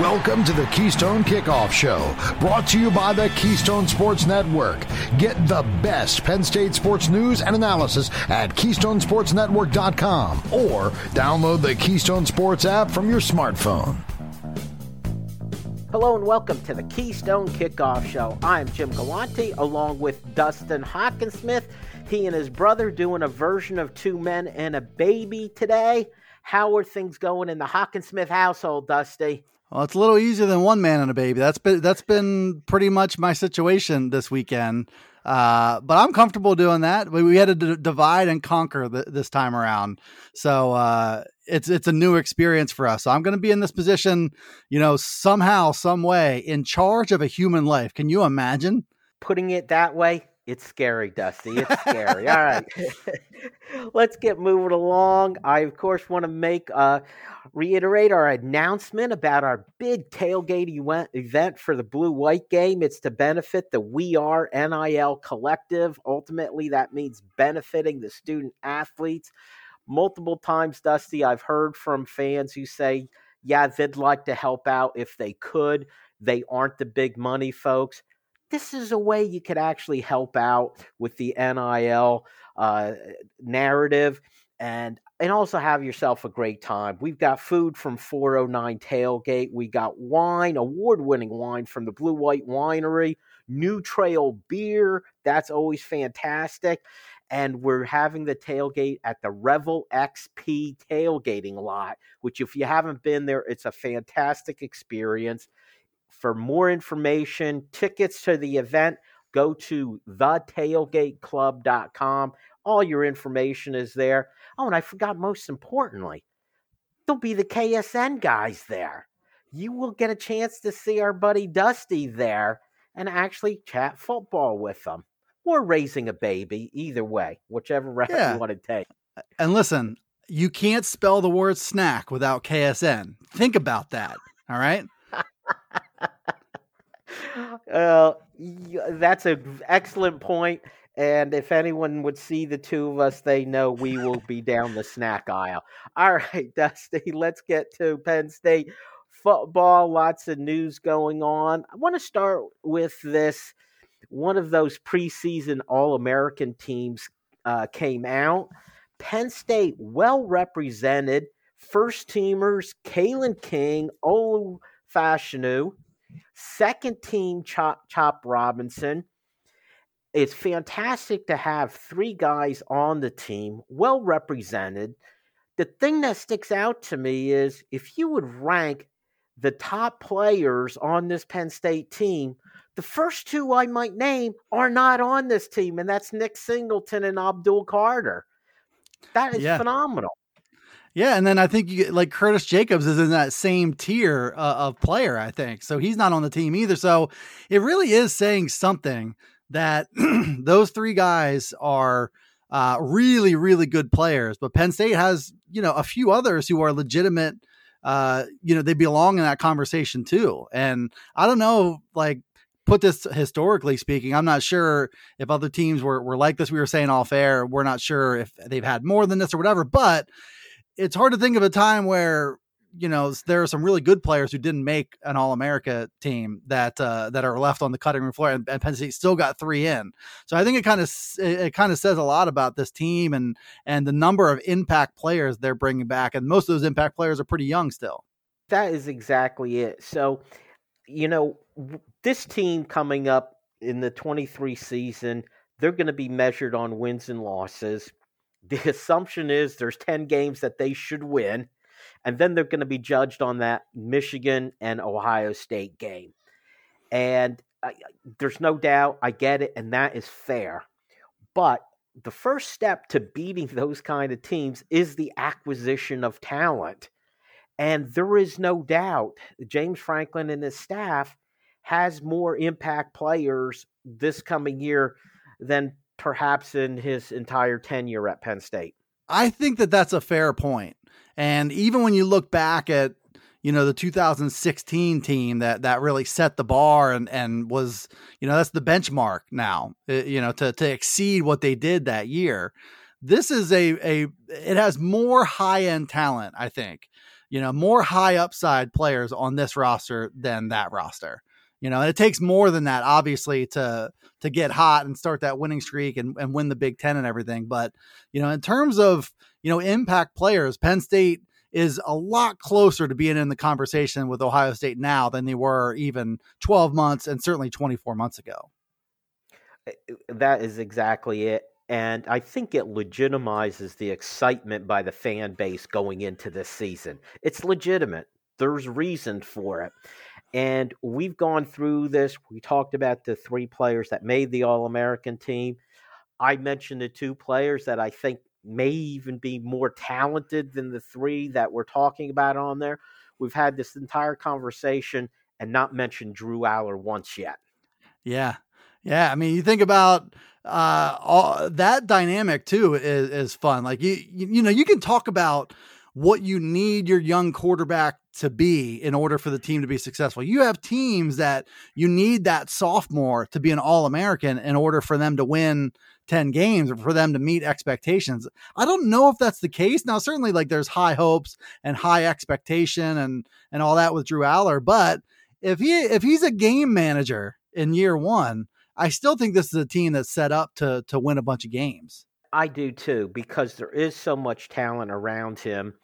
Welcome to the Keystone Kickoff Show, brought to you by the Keystone Sports Network. Get the best Penn State sports news and analysis at KeystonesportsNetwork.com or download the Keystone Sports app from your smartphone. Hello and welcome to the Keystone Kickoff Show. I'm Jim Galante along with Dustin Hockensmith. He and his brother doing a version of Two Men and a Baby today. How are things going in the Hockensmith household, Dusty? Well, it's a little easier than one man and a baby. That's been that's been pretty much my situation this weekend. Uh, but I'm comfortable doing that. We, we had to d- divide and conquer th- this time around, so uh, it's it's a new experience for us. So I'm going to be in this position, you know, somehow, some way, in charge of a human life. Can you imagine? Putting it that way, it's scary, Dusty. It's scary. All right. Let's get moving along. I, of course, want to make uh, reiterate our announcement about our big tailgate event for the Blue White game. It's to benefit the We Are NIL collective. Ultimately, that means benefiting the student athletes. Multiple times, Dusty, I've heard from fans who say, yeah, they'd like to help out if they could. They aren't the big money folks this is a way you could actually help out with the NIL uh, narrative and and also have yourself a great time. We've got food from 409 Tailgate. We got wine, award-winning wine from the Blue White Winery, New Trail beer. That's always fantastic. And we're having the tailgate at the Revel XP tailgating lot, which, if you haven't been there, it's a fantastic experience. For more information, tickets to the event, go to thetailgateclub.com. All your information is there. Oh, and I forgot most importantly, there'll be the KSN guys there. You will get a chance to see our buddy Dusty there and actually chat football with them or raising a baby, either way, whichever route yeah. you want to take. And listen, you can't spell the word snack without KSN. Think about that. All right. That's an excellent point. And if anyone would see the two of us, they know we will be down the snack aisle. All right, Dusty, let's get to Penn State football. Lots of news going on. I want to start with this. One of those preseason All American teams uh, came out. Penn State, well represented. First teamers, Kalen King, Olu Fashanu, second team Chop, Chop Robinson. It's fantastic to have three guys on the team, well represented. The thing that sticks out to me is if you would rank the top players on this Penn State team, the first two I might name are not on this team, and that's Nick Singleton and Abdul Carter. That is yeah. phenomenal. Yeah, and then I think you like Curtis Jacobs is in that same tier uh, of player. I think so. He's not on the team either. So it really is saying something that those three guys are uh, really, really good players. But Penn State has you know a few others who are legitimate. Uh, you know they belong in that conversation too. And I don't know, like put this historically speaking, I'm not sure if other teams were, were like this. We were saying off air. We're not sure if they've had more than this or whatever, but it's hard to think of a time where you know there are some really good players who didn't make an All America team that uh, that are left on the cutting room floor, and, and Penn State still got three in. So I think it kind of it, it kind of says a lot about this team and and the number of impact players they're bringing back, and most of those impact players are pretty young still. That is exactly it. So you know this team coming up in the 23 season, they're going to be measured on wins and losses the assumption is there's 10 games that they should win and then they're going to be judged on that Michigan and Ohio State game. And there's no doubt I get it and that is fair. But the first step to beating those kind of teams is the acquisition of talent. And there is no doubt James Franklin and his staff has more impact players this coming year than perhaps in his entire tenure at Penn State. I think that that's a fair point. And even when you look back at you know the 2016 team that that really set the bar and and was you know that's the benchmark now eh, you know to to exceed what they did that year this is a a it has more high end talent i think you know, more high upside players on this roster than that roster. You know, and it takes more than that, obviously, to to get hot and start that winning streak and, and win the Big Ten and everything. But, you know, in terms of, you know, impact players, Penn State is a lot closer to being in the conversation with Ohio State now than they were even 12 months and certainly 24 months ago. Eh, that is exactly it. And I think it legitimizes the excitement by the fan base going into this season. It's legitimate. There's reason for it. And we've gone through this. We talked about the three players that made the All American team. I mentioned the two players that I think may even be more talented than the three that we're talking about on there. We've had this entire conversation and not mentioned Drew Allar once yet. Yeah. Yeah. I mean, you think about uh all that dynamic too is is fun. Like you you, you know, you can talk about what you need your young quarterback to be in order for the team to be successful. You have teams that you need that sophomore to be an all American in order for them to win 10 games or for them to meet expectations. I don't know if that's the case. Now, certainly like there's high hopes and high expectation and and all that with Drew Allar, but if he if he's a game manager in year 1, I still think this is a team that's set up to to win a bunch of games. I do too because there is so much talent around him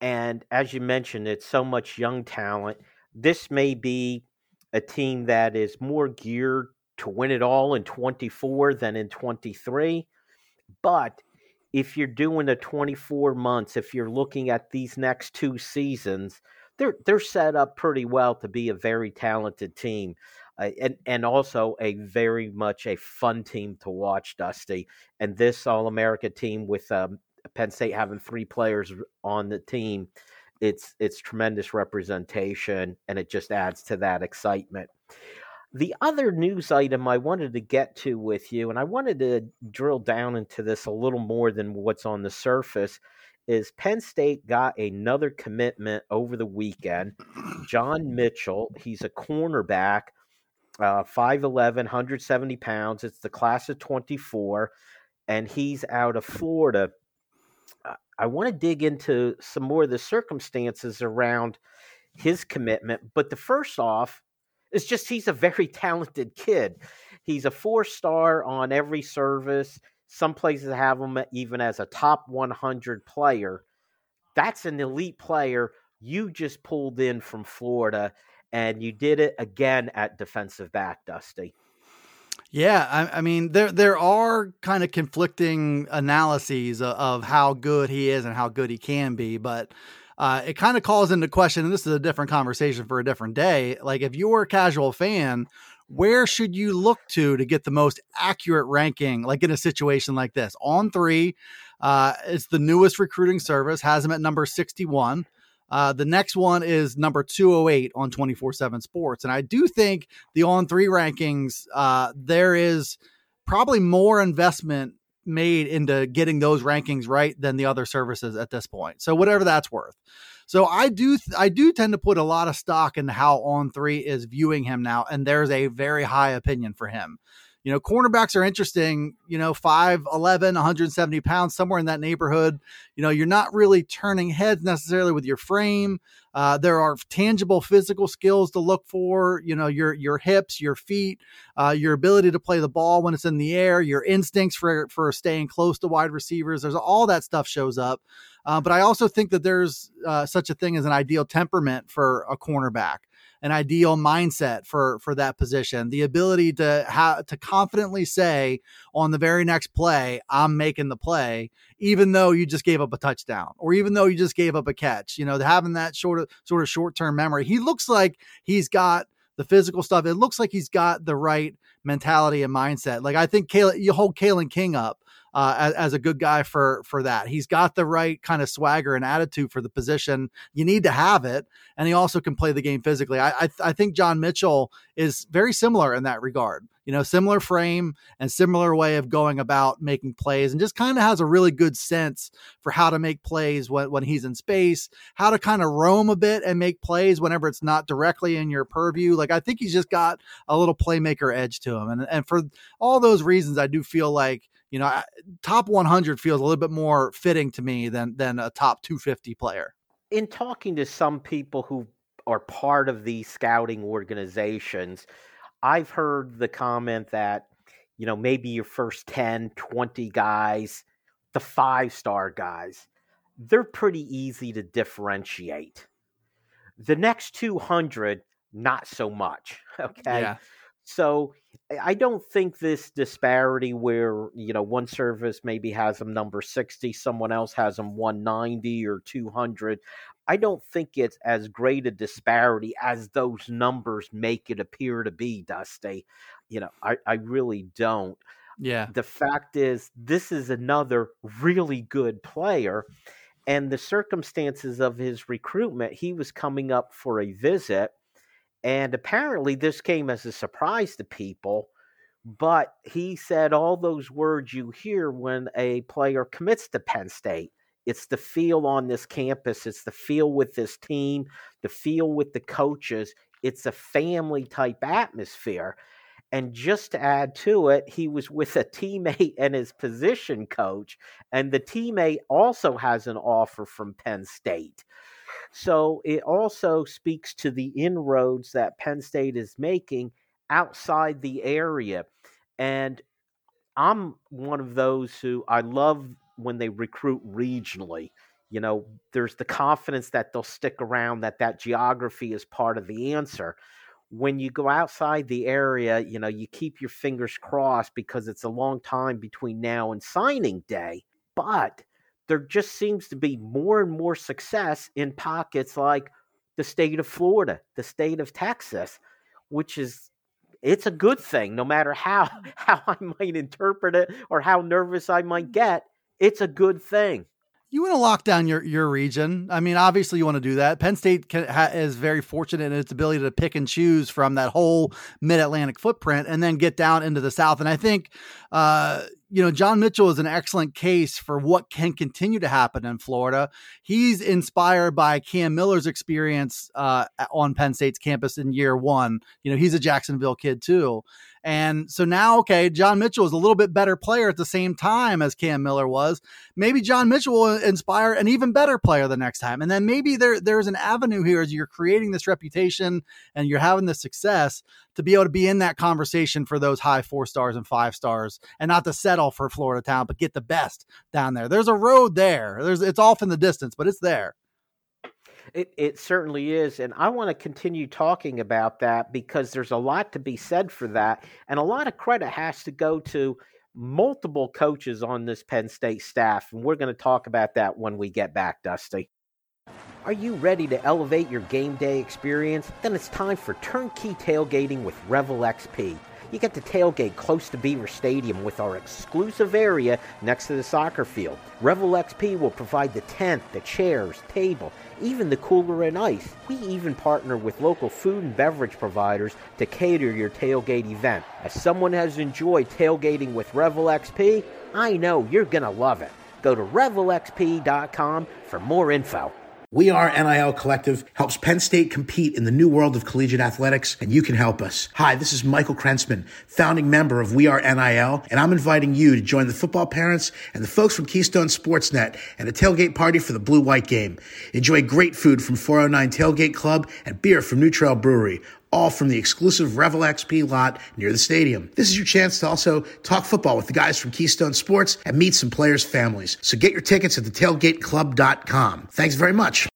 and as you mentioned, it's so much young talent. This may be a team that is more geared to win it all in 24 than in 23. But if you're doing a 24 months, if you're looking at these next two seasons, they're they're set up pretty well to be a very talented team, and and also a very much a fun team to watch, Dusty. And this All America team with um, Penn State having three players on the team, it's it's tremendous representation, and it just adds to that excitement. The other news item I wanted to get to with you, and I wanted to drill down into this a little more than what's on the surface, is Penn State got another commitment over the weekend. John Mitchell, he's a cornerback, uh, 5'11, 170 pounds. It's the class of 24, and he's out of Florida. I want to dig into some more of the circumstances around his commitment. But the first off is just he's a very talented kid. He's a four star on every service. Some places have him even as a top 100 player. That's an elite player you just pulled in from Florida, and you did it again at defensive back, Dusty. Yeah, I, I, mean there there are kind of conflicting analyses of, of, how good he is and how good he can be, but uh, it kind of calls into question. And this is a different conversation for a different day. Like if you're a casual fan, where should you look to to get the most accurate ranking? Like in a situation like this, on three, uh, it's the newest recruiting service, has him at number sixty one. Uh, the next one is number 208 on 24 7 sports. And I do think the on three rankings, uh, there is probably more investment made into getting those rankings right than the other services at this point. So whatever that's worth. So I do I do tend to put a lot of stock in how on three is viewing him now, and there's a very high opinion for him you know, cornerbacks are interesting, you know, 5'11, 170 pounds, somewhere in that neighborhood. You know, you're not really turning heads necessarily with your frame. Uh, there are tangible physical skills to look for, you know, your your hips, your feet, uh, your ability to play the ball when it's in the air, your instincts for for staying close to wide receivers. There's all that stuff shows up. Uh, but I also think that there's uh, such a thing as an ideal temperament for a cornerback an ideal mindset for for that position. The ability to have to confidently say on the very next play, I'm making the play, even though you just gave up a touchdown or even though you just gave up a catch. You know, having that sort of sort of short term memory. He looks like he's got the physical stuff. It looks like he's got the right mentality and mindset. Like I think Kayla, you hold Kalen King up uh, as, as, a good guy for for that. He's got the right kind of swagger and attitude for the position. You need to have it, and he also can play the game physically. I I, I think John Mitchell is very similar in that regard. You know, similar frame and similar way of going about making plays, and just kind of has a really good sense for how to make plays when, when he's in space, how to kind of roam a bit and make plays whenever it's not directly in your purview. Like I think he's just got a little playmaker edge to him, and and for all those reasons, I do feel like you know, top 100 feels a little bit more fitting to me than than a top 250 player. in talking to some people who are part of these scouting organizations, I've heard the comment that, you know, maybe your first 10, 20 guys, the five star guys, they're pretty easy to differentiate. The next 200, not so much. Okay. Yeah. So I don't think this disparity where, you know, one service maybe has them number 60, someone else has them 190 or 200. I don't think it's as great a disparity as those numbers make it appear to be, Dusty. You know, I, I really don't. Yeah. The fact is, this is another really good player. And the circumstances of his recruitment, he was coming up for a visit and apparently, this came as a surprise to people. But he said all those words you hear when a player commits to Penn State. It's the feel on this campus, it's the feel with this team, the feel with the coaches. It's a family type atmosphere. And just to add to it, he was with a teammate and his position coach, and the teammate also has an offer from Penn State. So it also speaks to the inroads that Penn State is making outside the area. And I'm one of those who I love when they recruit regionally. You know, there's the confidence that they'll stick around, that that geography is part of the answer. When you go outside the area, you know, you keep your fingers crossed because it's a long time between now and signing day. But there just seems to be more and more success in pockets like the state of Florida, the state of Texas, which is it's a good thing no matter how how I might interpret it or how nervous I might mm-hmm. get, it's a good thing you want to lock down your your region. I mean, obviously you want to do that. Penn State can, ha, is very fortunate in its ability to pick and choose from that whole Mid Atlantic footprint and then get down into the South. And I think, uh, you know, John Mitchell is an excellent case for what can continue to happen in Florida. He's inspired by Cam Miller's experience uh, on Penn State's campus in year one. You know, he's a Jacksonville kid too. And so now, okay, John Mitchell is a little bit better player at the same time as Cam Miller was. Maybe John Mitchell will inspire an even better player the next time. And then maybe there there's an avenue here as you're creating this reputation and you're having this success to be able to be in that conversation for those high four stars and five stars and not to settle for Florida town, but get the best down there. There's a road there. There's it's off in the distance, but it's there. It, it certainly is. And I want to continue talking about that because there's a lot to be said for that. And a lot of credit has to go to multiple coaches on this Penn State staff. And we're going to talk about that when we get back, Dusty. Are you ready to elevate your game day experience? Then it's time for turnkey tailgating with Revel XP you get to tailgate close to Beaver Stadium with our exclusive area next to the soccer field. Revel XP will provide the tent, the chairs, table, even the cooler and ice. We even partner with local food and beverage providers to cater your tailgate event. As someone has enjoyed tailgating with Revel XP, I know you're going to love it. Go to revelxp.com for more info. We Are NIL Collective helps Penn State compete in the new world of collegiate athletics, and you can help us. Hi, this is Michael Krentzman, founding member of We Are NIL, and I'm inviting you to join the football parents and the folks from Keystone Sportsnet and a tailgate party for the Blue White game. Enjoy great food from 409 Tailgate Club and beer from New Trail Brewery all from the exclusive Revel XP lot near the stadium. This is your chance to also talk football with the guys from Keystone Sports and meet some players' families. So get your tickets at thetailgateclub.com. Thanks very much.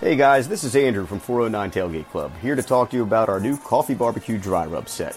Hey guys, this is Andrew from 409 Tailgate Club, here to talk to you about our new coffee barbecue dry rub set.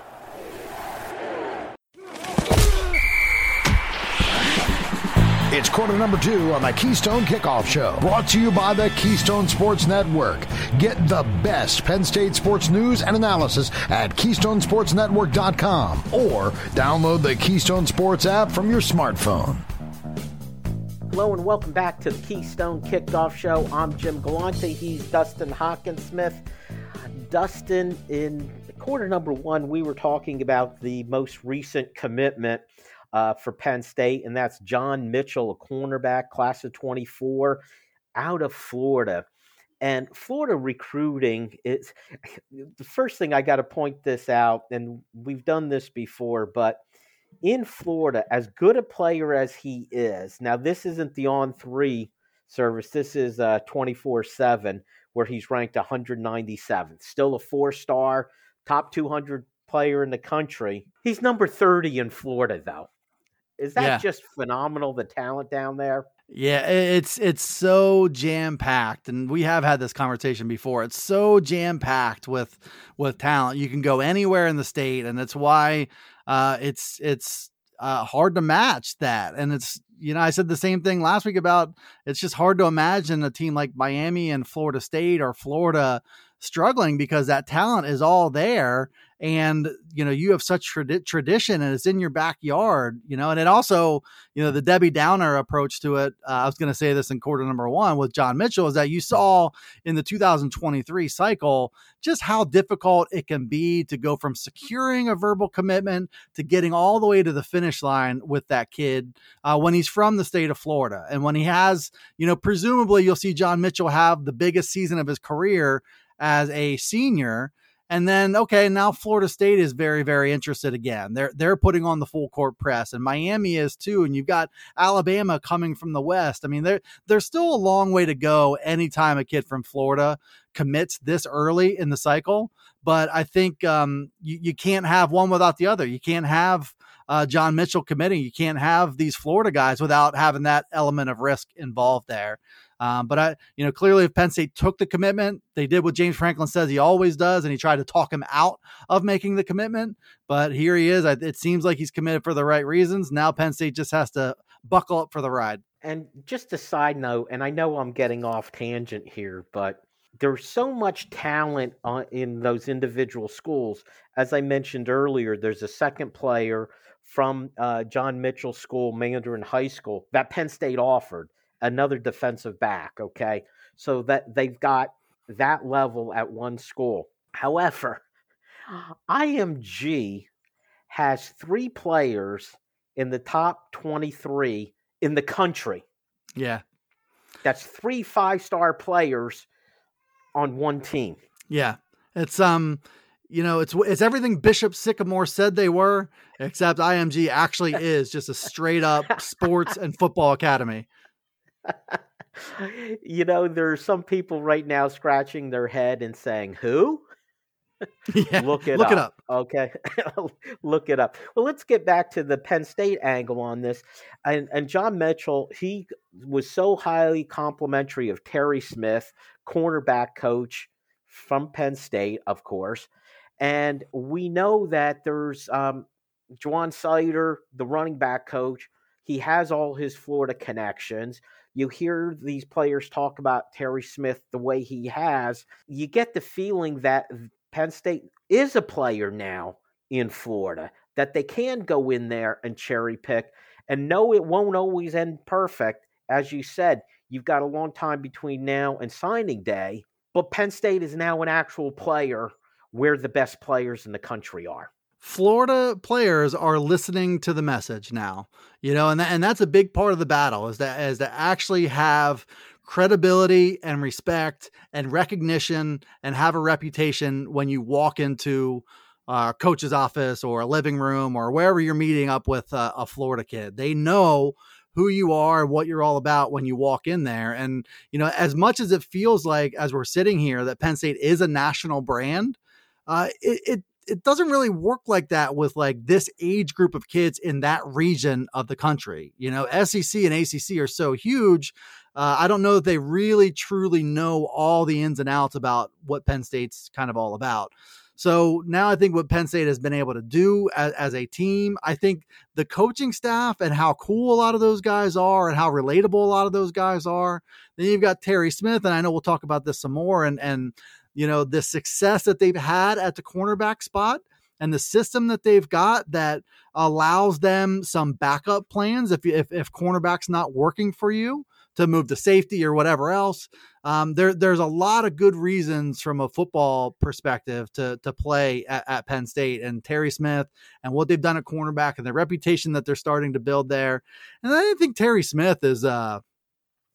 It's quarter number two on the Keystone Kickoff Show, brought to you by the Keystone Sports Network. Get the best Penn State sports news and analysis at KeystonesportsNetwork.com or download the Keystone Sports app from your smartphone. Hello and welcome back to the Keystone Kickoff Show. I'm Jim Galante. He's Dustin Hockensmith. Dustin, in quarter number one, we were talking about the most recent commitment uh, for Penn State, and that's John Mitchell, a cornerback, class of 24, out of Florida. And Florida recruiting is the first thing I got to point this out, and we've done this before, but in Florida, as good a player as he is, now this isn't the on three service, this is 24 uh, 7, where he's ranked 197th, still a four star, top 200 player in the country. He's number 30 in Florida, though. Is that yeah. just phenomenal? The talent down there. Yeah, it's it's so jam packed, and we have had this conversation before. It's so jam packed with with talent. You can go anywhere in the state, and that's why uh, it's it's uh, hard to match that. And it's you know I said the same thing last week about it's just hard to imagine a team like Miami and Florida State or Florida struggling because that talent is all there and you know you have such trad- tradition and it's in your backyard you know and it also you know the debbie downer approach to it uh, i was going to say this in quarter number one with john mitchell is that you saw in the 2023 cycle just how difficult it can be to go from securing a verbal commitment to getting all the way to the finish line with that kid uh, when he's from the state of florida. And when he has you know presumably you'll see john mitchell have the biggest season of his career as a senior and then okay, now Florida State is very very interested again. They're they're putting on the full court press and Miami is too and you've got Alabama coming from the west. I mean, there there's still a long way to go anytime a kid from Florida commits this early in the cycle, but I think um, you, you can't have one without the other. You can't have uh, John Mitchell committing. You can't have these Florida guys without having that element of risk involved there. Um, but I, you know, clearly if Penn State took the commitment, they did what James Franklin says he always does, and he tried to talk him out of making the commitment. But here he is. It seems like he's committed for the right reasons. Now Penn State just has to buckle up for the ride. And just a side note, and I know I'm getting off tangent here, but there's so much talent in those individual schools. As I mentioned earlier, there's a second player from uh, John Mitchell School, Mandarin High School, that Penn State offered another defensive back. Okay. So that they've got that level at one school. However, IMG has three players in the top 23 in the country. Yeah. That's three five star players on one team. Yeah. It's, um, you know, it's it's everything Bishop Sycamore said they were, except IMG actually is just a straight up sports and football academy. you know, there are some people right now scratching their head and saying, "Who?" Yeah, look it look up. it up. Okay, look it up. Well, let's get back to the Penn State angle on this. And and John Mitchell, he was so highly complimentary of Terry Smith, cornerback coach from Penn State, of course. And we know that there's um, Juwan Seider, the running back coach. He has all his Florida connections you hear these players talk about Terry Smith the way he has, you get the feeling that Penn State is a player now in Florida, that they can go in there and cherry pick. And no, it won't always end perfect. As you said, you've got a long time between now and signing day, but Penn State is now an actual player where the best players in the country are. Florida players are listening to the message now, you know, and and that's a big part of the battle is that is to actually have credibility and respect and recognition and have a reputation when you walk into a coach's office or a living room or wherever you're meeting up with a, a Florida kid. They know who you are and what you're all about when you walk in there. And, you know, as much as it feels like as we're sitting here that Penn State is a national brand, uh, it, it it doesn't really work like that with like this age group of kids in that region of the country. You know, SEC and ACC are so huge. Uh, I don't know that they really truly know all the ins and outs about what Penn State's kind of all about. So now I think what Penn State has been able to do as, as, a team, I think the coaching staff and how cool a lot of those guys are and how relatable a lot of those guys are. Then you've got Terry Smith, and I know we'll talk about this some more. And and you know, the success that they've had at the cornerback spot and the system that they've got that allows them some backup plans if if, if cornerback's not working for you. to move to safety or whatever else. Um, there, there's a lot of good reasons from a football perspective to to play at, at, Penn State and Terry Smith and what they've done at cornerback and the reputation that they're starting to build there. And I think Terry Smith is uh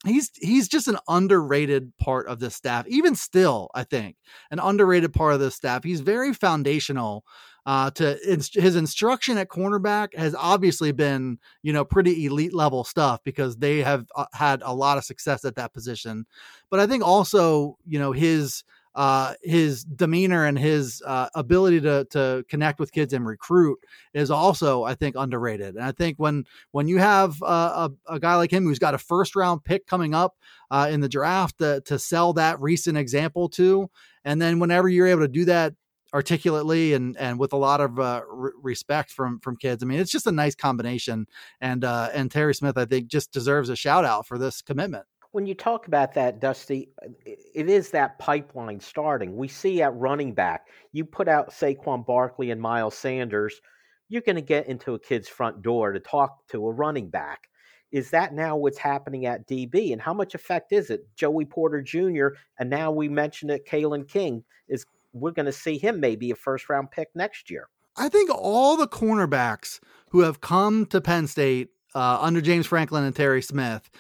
he's he's just an underrated part of the staff even still i think an underrated part of the staff. He's very foundational uh, to his instruction at cornerback has obviously been you know pretty elite level stuff because they have uh, had a lot of success at that position. But i think also you know his uh, his demeanor and his uh, ability to to connect with kids and recruit is also, I think, underrated. And I think when when you have a, a guy like him who's got a first round pick coming up uh, in the draft to, to sell that recent example to, and then whenever you're able to do that articulately and and with a lot of uh, re- respect from from kids. I mean, it's just a nice combination. And uh, and Terry Smith, I think, just deserves a shout out for this commitment when you talk about that, Dusty, it is that pipeline starting. We see at running back, you put out Saquon Barkley and Miles Sanders, you're going to get into a kid's front door to talk to a running back. Is that now what's happening at DB? And how much effect is it? Joey Porter Jr., and now we mentioned it, Kalen King, is we're going to see him maybe a first round pick next year. I think all the cornerbacks who have come to Penn State uh, under James Franklin and Terry Smith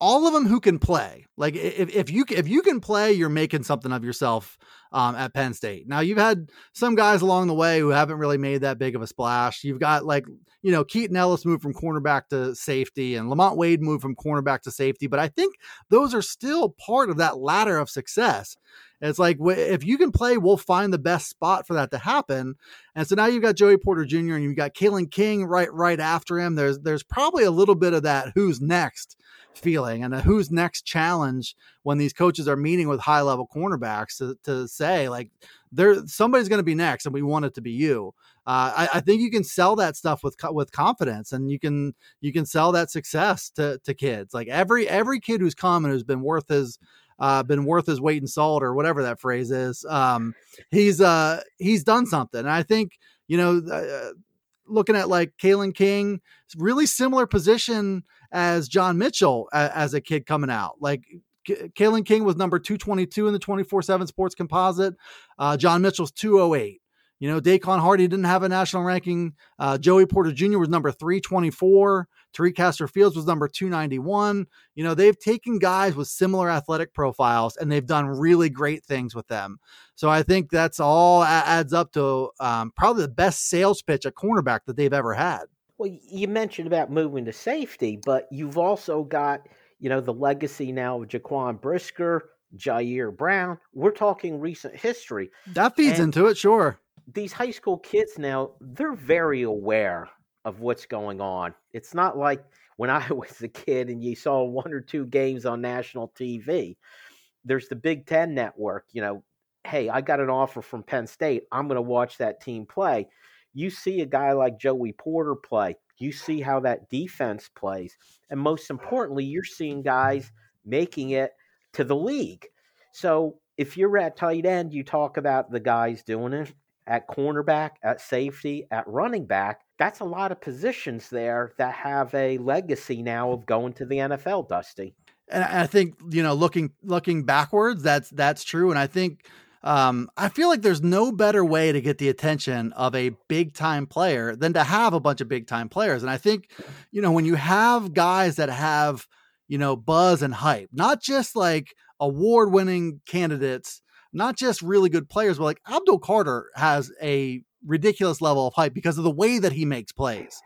all of them who can play. Like if, if you if you can play, you're making something of yourself um, at Penn State. Now you've had some guys along the way who haven't really made that big of a splash. You've got like you know Keaton Ellis moved from cornerback to safety, and Lamont Wade moved from cornerback to safety. But I think those are still part of that ladder of success. It's like if you can play, we'll find the best spot for that to happen. And so now you've got Joey Porter Jr. and you've got Kalen King right right after him. There's there's probably a little bit of that who's next feeling and who's next challenge when these coaches are meeting with high level cornerbacks to, to say like there somebody's going to be next and we want it to be you uh, I, I, think you can sell that stuff with with confidence and you can you can sell that success to, to kids like every every kid who's come and who's been worth his uh, been worth his weight in salt or whatever that phrase is um, he's uh he's done something and I think you know uh, looking at like Kalen King, really similar position as John Mitchell as a kid coming out. Like Kalen King was number 222 in the 24 7 sports composite. Uh, John Mitchell's 208. You know, Daequan Hardy didn't have a national ranking. Uh, Joey Porter Jr. was number 324. Tariq Castro Fields was number 291. You know, they've taken guys with similar athletic profiles and they've done really great things with them. So I think that's all adds up to um, probably the best sales pitch at cornerback that they've ever had. Well, you mentioned about moving to safety, but you've also got, you know, the legacy now of Jaquan Brisker, Ji'Ayir Brown. We're talking recent history. That feeds and into it, sure. These high school kids now, they're very aware of what's going on. It's not like when I was a kid and you saw one or two games on national TV. There's the Big Ten network, you know, hey, I got an offer from Penn State. I'm going to watch that team play. You see a guy like Joey Porter play. You see how that defense plays. And most importantly, you're seeing guys making it to the league. So if you're at tight end, you talk about the guys doing it at cornerback, at safety, at running back. That's a lot of positions there that have a legacy now of going to the NFL, Dusty. And I think, you know, looking looking backwards, that's that's true. And I think um, I feel like there's no better way to get the attention of a big time player than to have a bunch of big time players. And I think, you know, when you have guys that have, you know, buzz and hype, not just like award winning candidates not just really good players, but like Abdul Carter has a ridiculous level of hype because of the way that he makes plays.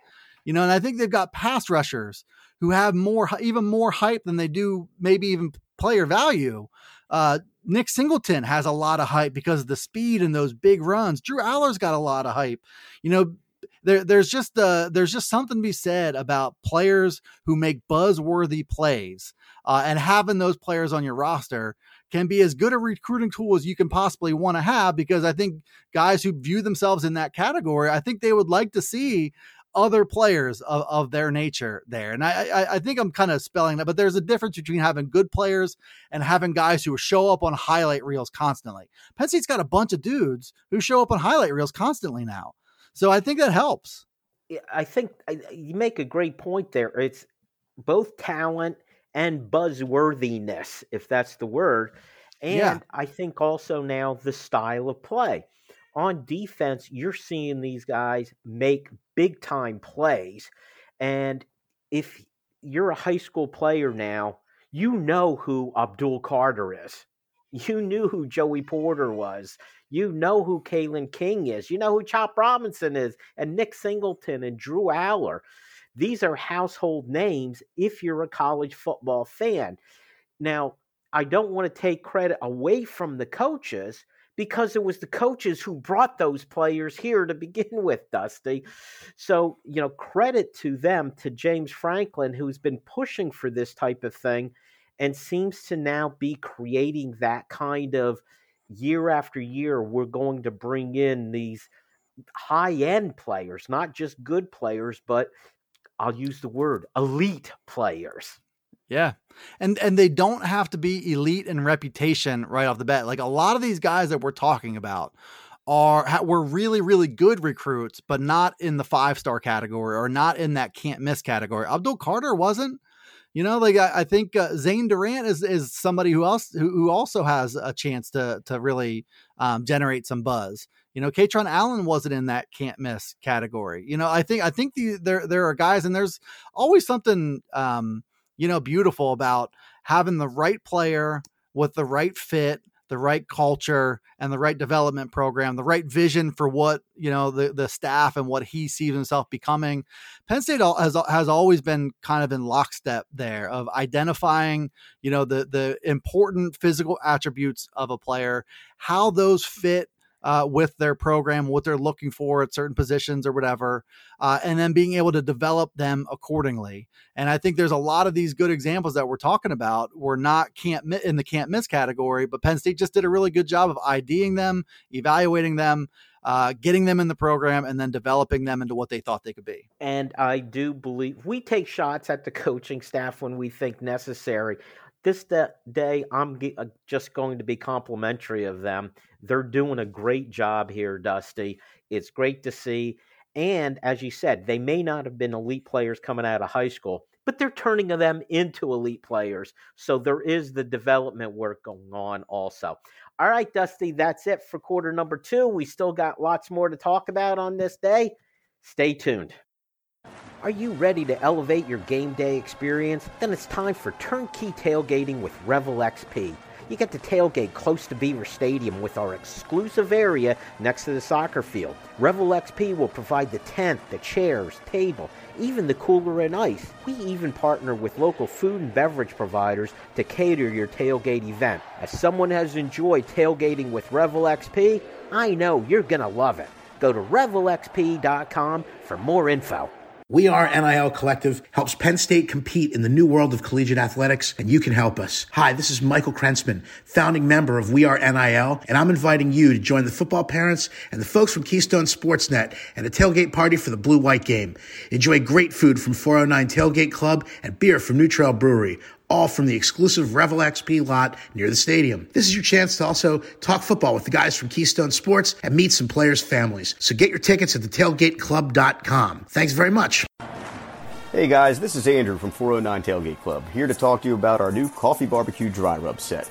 You know, and I think they've got pass rushers who have more, even more hype than they do maybe even player value. Uh, Nick Singleton has a lot of hype because of the speed and those big runs. Drew Allar's got a lot of hype. You know, there, there's just uh, there's just something to be said about players who make buzzworthy plays uh, and having those players on your roster can be as good a recruiting tool as you can possibly want to have because I think guys who view themselves in that category, I think they would like to see other players of, of their nature there. And I, I, I think I'm kind of spelling that, but there's a difference between having good players and having guys who show up on highlight reels constantly. Penn State's got a bunch of dudes who show up on highlight reels constantly now. So I think that helps. I think you make a great point there. It's both talent and buzzworthiness, if that's the word. And Yeah. I think also now the style of play. On defense, you're seeing these guys make big time plays. And if you're a high school player now, you know who Abdul Carter is. You knew who Joey Porter was. You know who Kalen King is. You know who Chop Robinson is, and Nick Singleton and Drew Allar. These are household names if you're a college football fan. Now, I don't want to take credit away from the coaches because it was the coaches who brought those players here to begin with, Dusty. So, you know, credit to them, to James Franklin, who's been pushing for this type of thing and seems to now be creating that kind of year after year. We're going to bring in these high end players, not just good players, but I'll use the word elite players. Yeah. And and they don't have to be elite in reputation right off the bat. Like a lot of these guys that we're talking about are were really really good recruits, but not in the five star category or not in that can't miss category. Abdul Carter wasn't. You know, like I, I think uh, Zane Durant is is somebody who else who, who also has a chance to to really um, generate some buzz. You know, Kaytron Allen wasn't in that can't miss category. You know, I think I think the, there there are guys, and there's always something um, you know beautiful about having the right player with the right fit the right culture and the right development program the right vision for what you know the, the staff and what he sees himself becoming. Penn state has, has always been kind of in lockstep there of identifying you know the the important physical attributes of a player how those fit uh, with their program, what they're looking for at certain positions or whatever, uh, and then being able to develop them accordingly. And I think there's a lot of these good examples that we're talking about. We're not can't in the can't miss category, but Penn State just did a really good job of IDing them, evaluating them, uh, getting them in the program, and then developing them into what they thought they could be. And I do believe we take shots at the coaching staff when we think necessary. This day, I'm uh, just going to be complimentary of them. They're doing a great job here, Dusty. It's great to see. And as you said, they may not have been elite players coming out of high school, but they're turning them into elite players. So there is the development work going on also. All right, Dusty, that's it for quarter number two. We still got lots more to talk about on this day. Stay tuned. Are you ready to elevate your game day experience? Then it's time for turnkey tailgating with Revel XP. You get to tailgate close to Beaver Stadium with our exclusive area next to the soccer field. Revel XP will provide the tent, the chairs, table, even the cooler and ice. We even partner with local food and beverage providers to cater your tailgate event. As someone has enjoyed tailgating with Revel XP, I know you're going to love it. Go to revelxp.com for more info. We Are NIL Collective helps Penn State compete in the new world of collegiate athletics, and you can help us. Hi, this is Michael Krentzman, founding member of We Are NIL, and I'm inviting you to join the football parents and the folks from Keystone Sportsnet at a tailgate party for the Blue White game. Enjoy great food from 409 Tailgate Club and beer from New Trail Brewery all from the exclusive Revel XP lot near the stadium. This is your chance to also talk football with the guys from Keystone Sports and meet some players' families. So get your tickets at thetailgateclub.com. Thanks very much. Hey guys, this is Andrew from 409 Tailgate Club, here to talk to you about our new coffee barbecue dry rub set.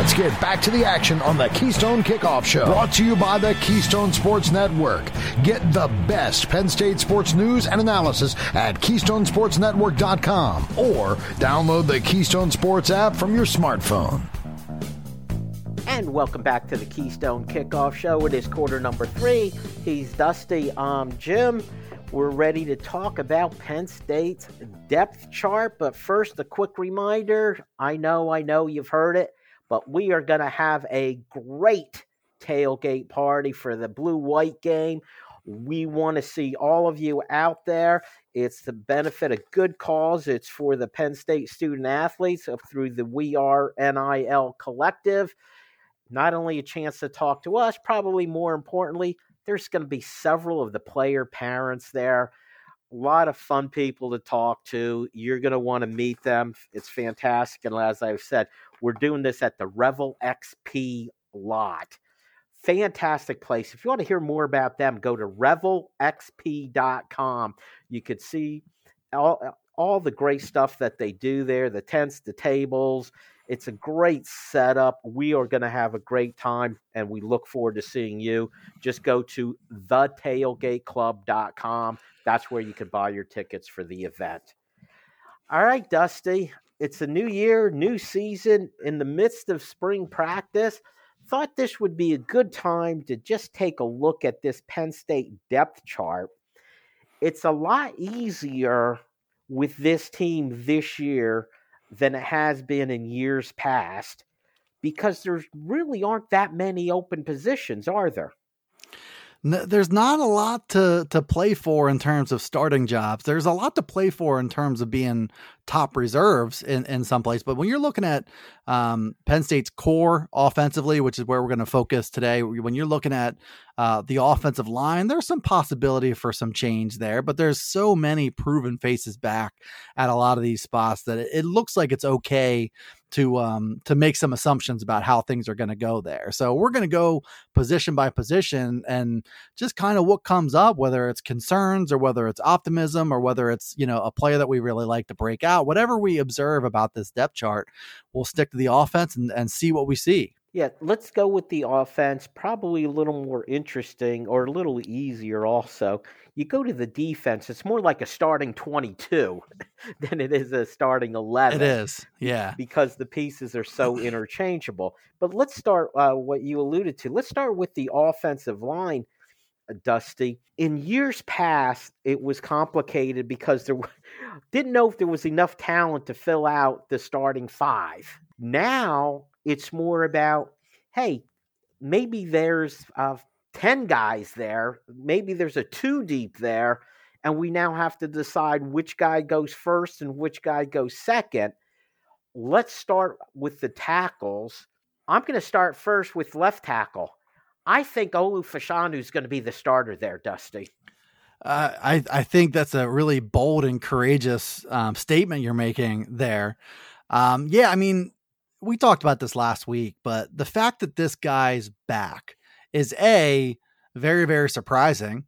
Let's get back to the action on the Keystone Kickoff Show. Brought to you by the Keystone Sports Network. Get the best Penn State sports news and analysis at KeystonesportsNetwork.com or download the Keystone Sports app from your smartphone. And welcome back to the Keystone Kickoff Show. It is quarter number three. He's Dusty. Um, Jim. We're ready to talk about Penn State's depth chart, but first, a quick reminder. I know, I know you've heard it, but we are going to have a great tailgate party for the blue white game. We want to see all of you out there. It's to benefit a good cause. It's for the Penn State student athletes through the We Are NIL collective. Not only a chance to talk to us, probably more importantly, there's going to be several of the player parents there. A lot of fun people to talk to. You're going to want to meet them. It's fantastic. And as I've said, we're doing this at the Revel XP lot. Fantastic place. If you want to hear more about them, go to revelxp.com. You could see all, uh, all the great stuff that they do there the tents, the tables. It's a great setup. We are going to have a great time, and we look forward to seeing you. Just go to thetailgateclub.com. That's where you can buy your tickets for the event. All right, Dusty. It's a new year, new season, in the midst of spring practice thought this would be a good time to just take a look at this Penn State depth chart. It's a lot easier with this team this year than it has been in years past because there really aren't that many open positions, are there? There's not a lot to to play for in terms of starting jobs. There's a lot to play for in terms of being top reserves in in some place. But when you're looking at um, Penn State's core offensively, which is where we're going to focus today, when you're looking at uh, the offensive line, there's some possibility for some change there. But there's so many proven faces back at a lot of these spots that it, it looks like it's okay to um to make some assumptions about how things are going to go there. So we're going to go position by position and just kind of what comes up whether it's concerns or whether it's optimism or whether it's, you know, a player that we really like to break out. Whatever we observe about this depth chart, we'll stick to the offense and, and see what we see. Yeah, let's go with the offense. Probably a little more interesting or a little easier also. You go to the defense, it's more like a starting 22 than it is a starting 11. It is, yeah. Because the pieces are so interchangeable. But let's start uh, what you alluded to. Let's start with the offensive line, uh, Dusty. In years past, it was complicated because there didn't know if there was enough talent to fill out the starting five. Now it's more about, hey, maybe there's uh, 10 guys there, maybe there's a two deep there, and we now have to decide which guy goes first and which guy goes second. Let's start with the tackles. I'm going to start first with left tackle. I think Olu Fashanu is going to be the starter there, Dusty. Uh, I I think that's a really bold and courageous um, statement you're making there. Um, yeah, I mean, we talked about this last week, but the fact that this guy's back is a very very surprising.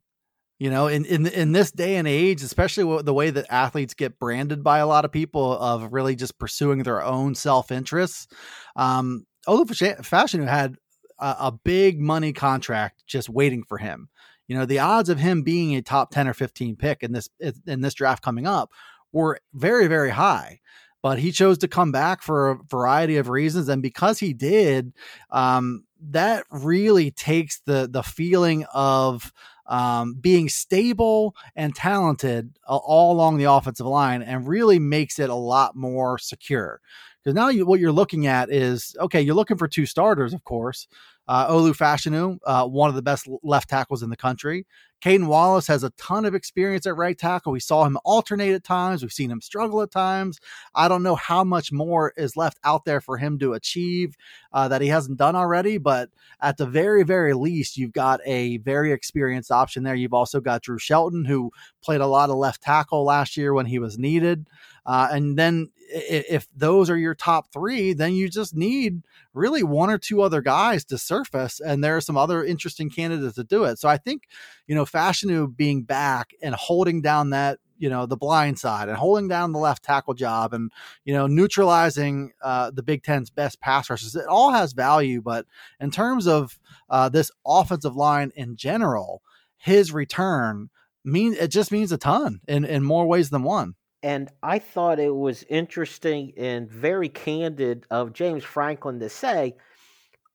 You know, in in in this day and age, especially the way that athletes get branded by a lot of people of really just pursuing their own self interests. Um, Fashanu had a, a big money contract just waiting for him. You know, the odds of him being a top ten or fifteen pick in this in this draft coming up were very very high but he chose to come back for a variety of reasons and because he did um, that really takes the the feeling of um, being stable and talented all along the offensive line and really makes it a lot more secure because now you, what you're looking at is okay you're looking for two starters of course uh, Olu uh, one of the best left tackles in the country. Caedan Wallace has a ton of experience at right tackle. We saw him alternate at times. We've seen him struggle at times. I don't know how much more is left out there for him to achieve uh, that he hasn't done already, but at the very, very least, you've got a very experienced option there. You've also got Drew Shelton, who played a lot of left tackle last year when he was needed. Uh, and then if those are your top three, then you just need really one or two other guys to surface. And there are some other interesting candidates to do it. So I think, you know, Fashanu being back and holding down that, you know, the blind side and holding down the left tackle job and, you know, neutralizing uh, the Big Ten's best pass rushers, it all has value. But in terms of uh, this offensive line in general, his return mean it just means a ton in, in more ways than one. And I thought it was interesting and very candid of James Franklin to say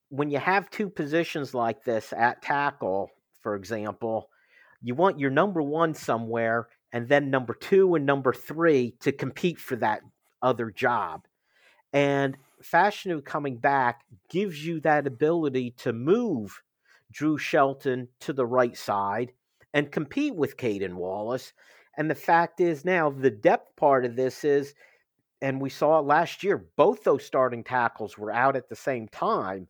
when you have two positions like this at tackle, for example, you want your number one somewhere and then number two and number three to compete for that other job. And Fashanu coming back gives you that ability to move Drew Shelton to the right side and compete with Caedan Wallace. And the fact is now the depth part of this is, and we saw it last year, both those starting tackles were out at the same time.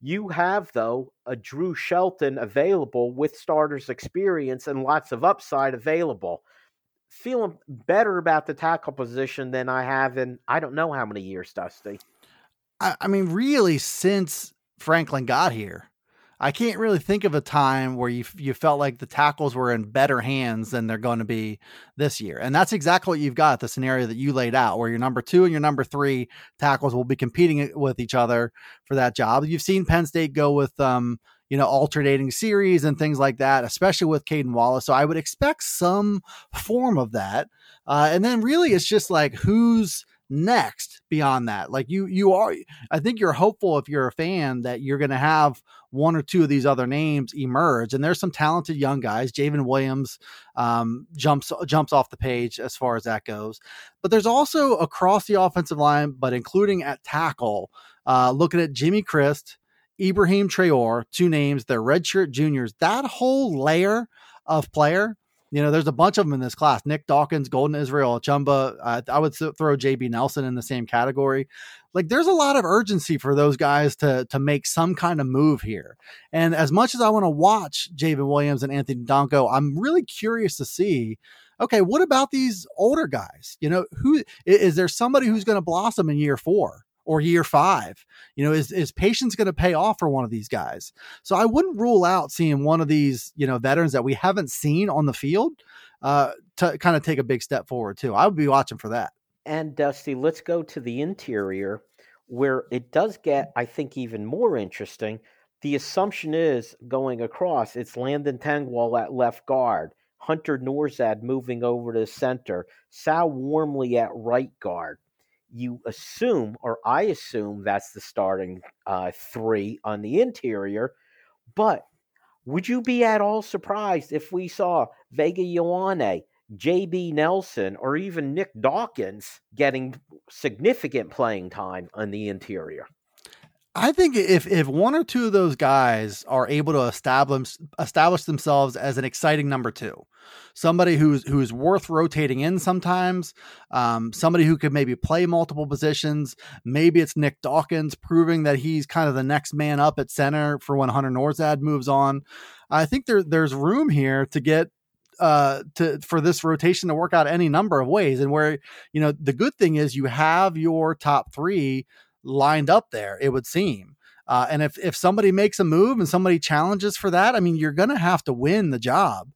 You have, though, a Drew Shelton available with starters experience and lots of upside available. Feeling better about the tackle position than I have in I don't know how many years, Dusty. I, I mean, really, since Franklin got here, I can't really think of a time where you you felt like the tackles were in better hands than they're going to be this year. And that's exactly what you've got the scenario that you laid out where your number 2 and your number 3 tackles will be competing with each other for that job. You've seen Penn State go with um you know, alternating series and things like that, especially with Caedan Wallace. So I would expect some form of that. Uh, and then really it's just like who's next beyond that like you you are i think you're hopeful if you're a fan that you're going to have one or two of these other names emerge and there's some talented young guys. Javon williams um, jumps jumps off the page as far as that goes. But there's also across the offensive line but including at tackle uh, looking at jimmy christ ibrahim traore two names they're redshirt juniors that whole layer of player you know, there's a bunch of them in this class. Nick Dawkins, Golden Israel, Chumba. I would th- throw JB Nelson in the same category. Like, there's a lot of urgency for those guys to to make some kind of move here. And as much as I want to watch Javon Williams and Anthony Donkoh, I'm really curious to see. Okay, what about these older guys? You know, who is there somebody who's going to blossom in year four? Or year five? You know, is is patience going to pay off for one of these guys? So I wouldn't rule out seeing one of these, you know, veterans that we haven't seen on the field uh, to kind of take a big step forward too. I would be watching for that. And Dusty, let's go to the interior where it does get, I think, even more interesting. The assumption is going across, it's Landon Tengwall at left guard, Hunter Nourzad moving over to center, Sal Wormley at right guard you assume, or I assume, that's the starting uh, three on the interior. But would you be at all surprised if we saw Vega Ioane, JB Nelson, or even Nick Dawkins getting significant playing time on the interior? I think if if one or two of those guys are able to establish establish themselves as an exciting number two, somebody who's who's worth rotating in sometimes, um, somebody who could maybe play multiple positions. Maybe it's Nick Dawkins proving that he's kind of the next man up at center for when Hunter Nourzad moves on. I think there there's room here to get uh to for this rotation to work out any number of ways and where you know the good thing is you have your top 3 lined up there, it would seem. Uh, and if if somebody makes a move and somebody challenges for that, I mean, you're to have to win the job.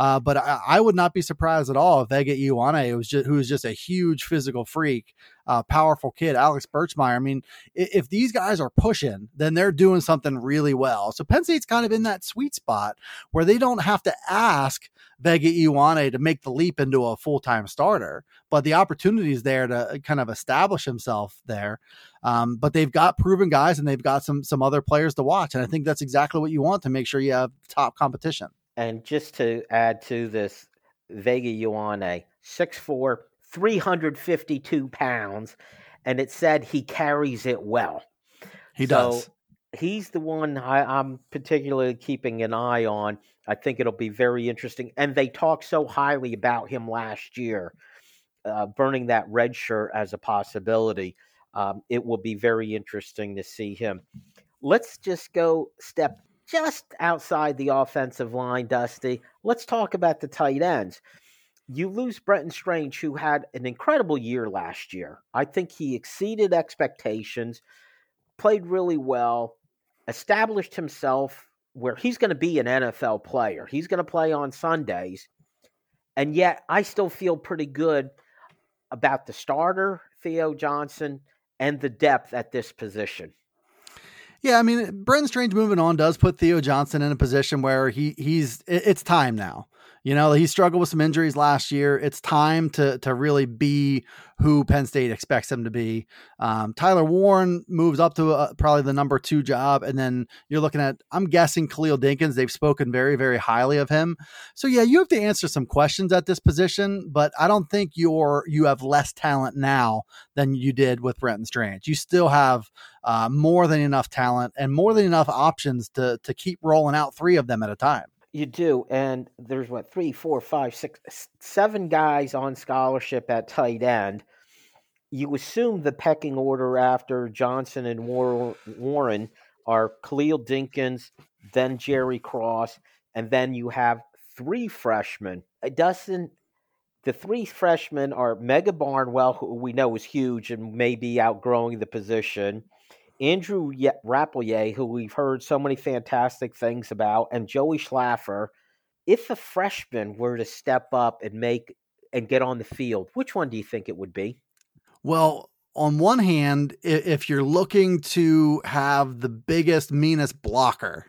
Uh, but I, I, would not be surprised at all if Vega Ioane, was just, who is just a huge physical freak, uh, powerful kid, Alex Birchmeier. I mean, if, if, these guys are pushing, then they're doing something really well. So Penn State's kind of in that sweet spot where they don't have to ask Vega Ioane to make the leap into a full time starter, but the opportunity is there to uh, kind of establish himself there. Um, but they've got proven guys and they've got some some other players to watch, and I think that's exactly what you want to make sure you have top competition. And just to add to this, Vega Ioane, 6'4, 352 pounds, and it said he carries it well. He so does. He's the one I, I'm particularly keeping an eye on. I think it'll be very interesting. And they talked so highly about him last year, uh, burning that red shirt as a possibility. Um, it will be very interesting to see him. Let's just go step just outside the offensive line, Dusty. Let's talk about the tight ends. You lose Brenton Strange, who had an incredible year last year. I think he exceeded expectations, played really well, established himself where he's going to be an NFL player. He's going to play on Sundays. And yet, I still feel pretty good about the starter, Theo Johnson, and the depth at this position. Yeah, I mean, Brenton Strange moving on does put Theo Johnson in a position where he he's it's time now. You know, he struggled with some injuries last year. It's time to to really be who Penn State expects him to be. Um, Tyler Warren moves up to uh, probably the number two job, and then you're looking at I'm guessing Khalil Dinkins. They've spoken very very highly of him. So yeah, you have to answer some questions at this position, but I don't think you're you have less talent now than you did with Brenton Strange. You still have uh, more than enough talent and more than enough options to to keep rolling out three of them at a time. You do, and there's what three, four, five, six, seven guys on scholarship at tight end. You assume the pecking order after Johnson and Warren are Khalil Dinkins, then Jerry Cross, and then you have three freshmen. It doesn't. The three freshmen are Mega Barnwell, who we know is huge and may be outgrowing the position. Andrew Rappleyea, who we've heard so many fantastic things about, and Joey Schlaffer. If a freshman were to step up and make and get on the field, which one do you think it would be? Well, on one hand, if you're looking to have the biggest, meanest blocker,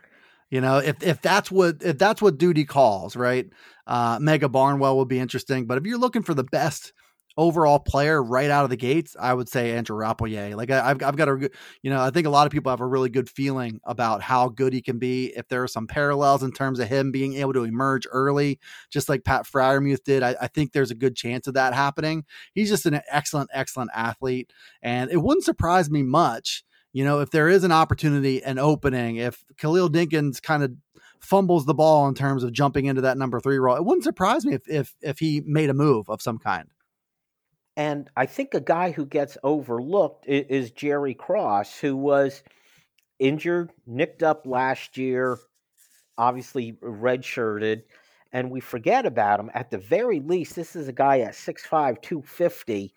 you know, if if that's what if that's what duty calls, right? Uh, Mega Barnwell would be interesting, but if you're looking for the best overall player right out of the gates, I would say Andrew Rappleyea. Like I, have I've got a, you know, I think a lot of people have a really good feeling about how good he can be. If there are some parallels in terms of him being able to emerge early, just like Pat Freiermuth did, I, I think there's a good chance of that happening. He's just an excellent, excellent athlete, and it wouldn't surprise me much. You know, if there is an opportunity, an opening, if Khalil Dinkins kind of fumbles the ball in terms of jumping into that number three role, it wouldn't surprise me if if if he made a move of some kind. And I think a guy who gets overlooked is, Jerry Cross, who was injured, nicked up last year, obviously redshirted, and we forget about him. At the very least, this is a guy at 6'5, 250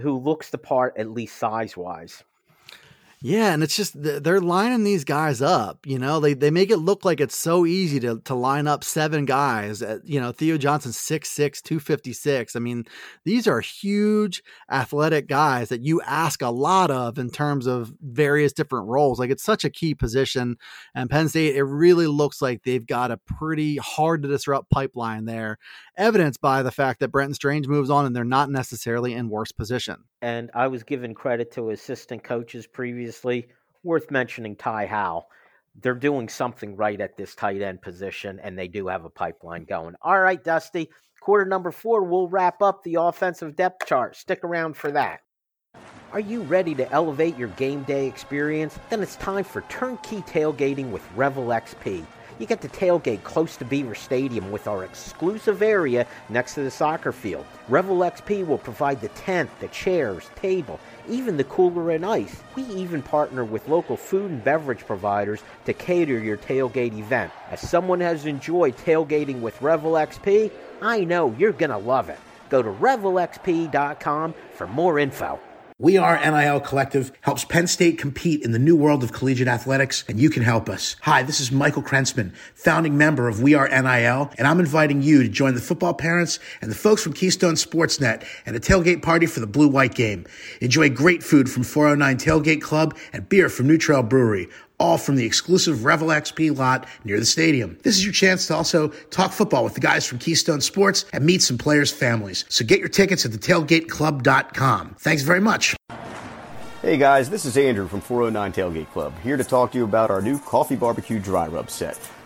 who looks the part, at least size wise. Yeah, and it's just they're lining these guys up. You know, they they make it look like it's so easy to to line up seven guys. At, you know, Theo Johnson 6'6", 256. I mean, these are huge athletic guys that you ask a lot of in terms of various different roles. Like it's such a key position, and Penn State it really looks like they've got a pretty hard to disrupt pipeline there, evidenced by the fact that Brenton Strange moves on and they're not necessarily in worse position. And I was given credit to assistant coaches previously worth mentioning Ty Howle. They're doing something right at this tight end position, and they do have a pipeline going. All right, Dusty. Quarter number four, we'll wrap up the offensive depth chart. Stick around for that. Are you ready to elevate your game day experience? Then it's time for turnkey tailgating with Revel XP you get to tailgate close to Beaver Stadium with our exclusive area next to the soccer field. Revel XP will provide the tent, the chairs, table, even the cooler and ice. We even partner with local food and beverage providers to cater your tailgate event. As someone has enjoyed tailgating with Revel XP, I know you're going to love it. Go to revelxp.com for more info. We Are NIL Collective helps Penn State compete in the new world of collegiate athletics, and you can help us. Hi, this is Michael Krentzman, founding member of We Are NIL, and I'm inviting you to join the football parents and the folks from Keystone Sportsnet at a tailgate party for the Blue White game. Enjoy great food from 409 Tailgate Club and beer from New Trail Brewery all from the exclusive Revel XP lot near the stadium. This is your chance to also talk football with the guys from Keystone Sports and meet some players' families. So get your tickets at thetailgateclub.com. Thanks very much. Hey guys, this is Andrew from 409 Tailgate Club, here to talk to you about our new coffee barbecue dry rub set.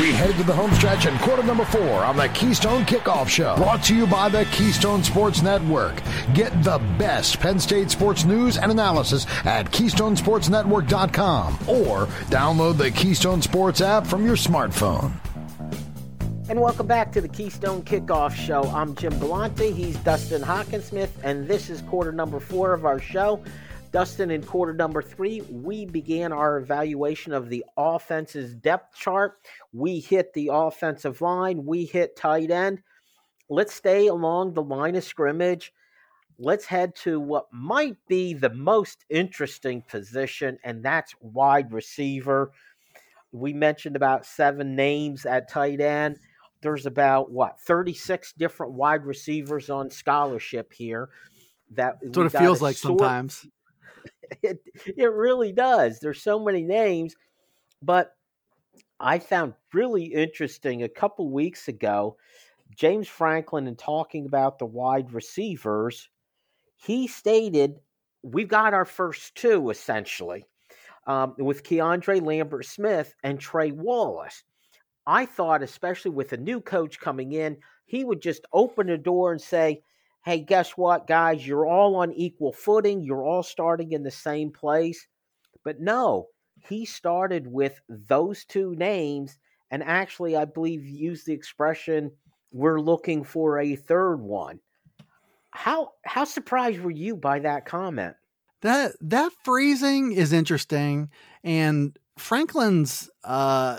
We head to the home stretch and quarter number four on the Keystone Kickoff Show. Brought to you by the Keystone Sports Network. Get the best Penn State sports news and analysis at KeystonesportsNetwork.com or download the Keystone Sports app from your smartphone. And welcome back to the Keystone Kickoff Show. I'm Jim Galante. He's Dustin Hockensmith, and this is quarter number four of our show. Dustin, in quarter number three, we began our evaluation of the offense's depth chart. We hit the offensive line, we hit tight end. Let's stay along the line of scrimmage. Let's head to what might be the most interesting position, and that's wide receiver. We mentioned about seven names at tight end. There's about what 36 different wide receivers on scholarship here. That that's what it feels like sort, sometimes it it really does. There's so many names, but I found really interesting a couple weeks ago. James Franklin, in talking about the wide receivers, he stated, We've got our first two essentially um, with Keandre Lambert Smith and Trey Wallace. I thought, especially with a new coach coming in, he would just open the door and say, Hey, guess what, guys? You're all on equal footing. You're all starting in the same place. But no, he started with those two names and actually, I believe, used the expression, we're looking for a third one. How how surprised were you by that comment? That that phrasing is interesting, and Franklin's uh,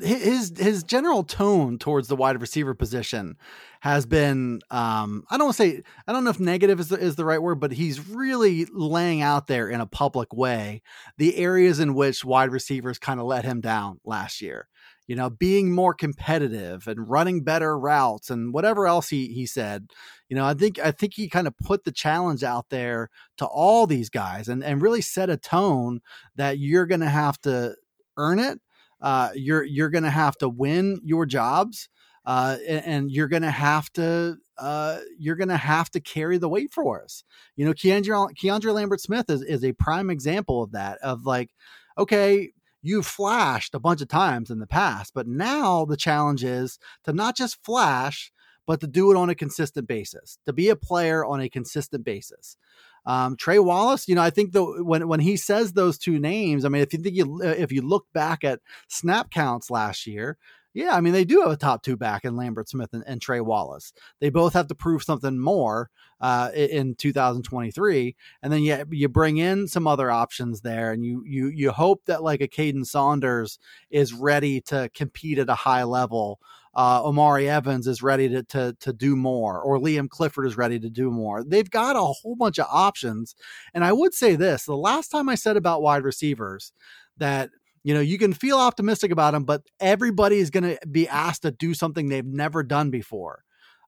his his general tone towards the wide receiver position has been um, I don't want to say I don't know if negative is the, is the right word, but he's really laying out there in a public way the areas in which wide receivers kind of let him down last year you know, being more competitive and running better routes and whatever else he he said. You know, I think I think he kind of put the challenge out there to all these guys and and really set a tone that you're going to have to earn it. Uh, you're you're going to have to win your jobs. Uh, and, and, you're gonna have to uh, you're gonna have to carry the weight for us. You know, Keandre, Keandre Lambert Smith is is a prime example of that. Of like, okay, you've flashed a bunch of times in the past, but now the challenge is to not just flash, but to do it on a consistent basis, to be a player on a consistent basis. Um, Trey Wallace, you know, I think the when when he says those two names, I mean, if you think you if you look back at snap counts last year, yeah, I mean, they do have a top two back in Lambert Smith and, and Trey Wallace. They both have to prove something more uh, in 2023, and then you you bring in some other options there, and you you you hope that like a Kaden Saunders is ready to compete at a high level. Uh, Omari Evans is ready to, to to do more, or Liam Clifford is ready to do more. They've got a whole bunch of options, and I would say this: the last time I said about wide receivers that you know, you can feel optimistic about them, but everybody is going to be asked to do something they've never done before.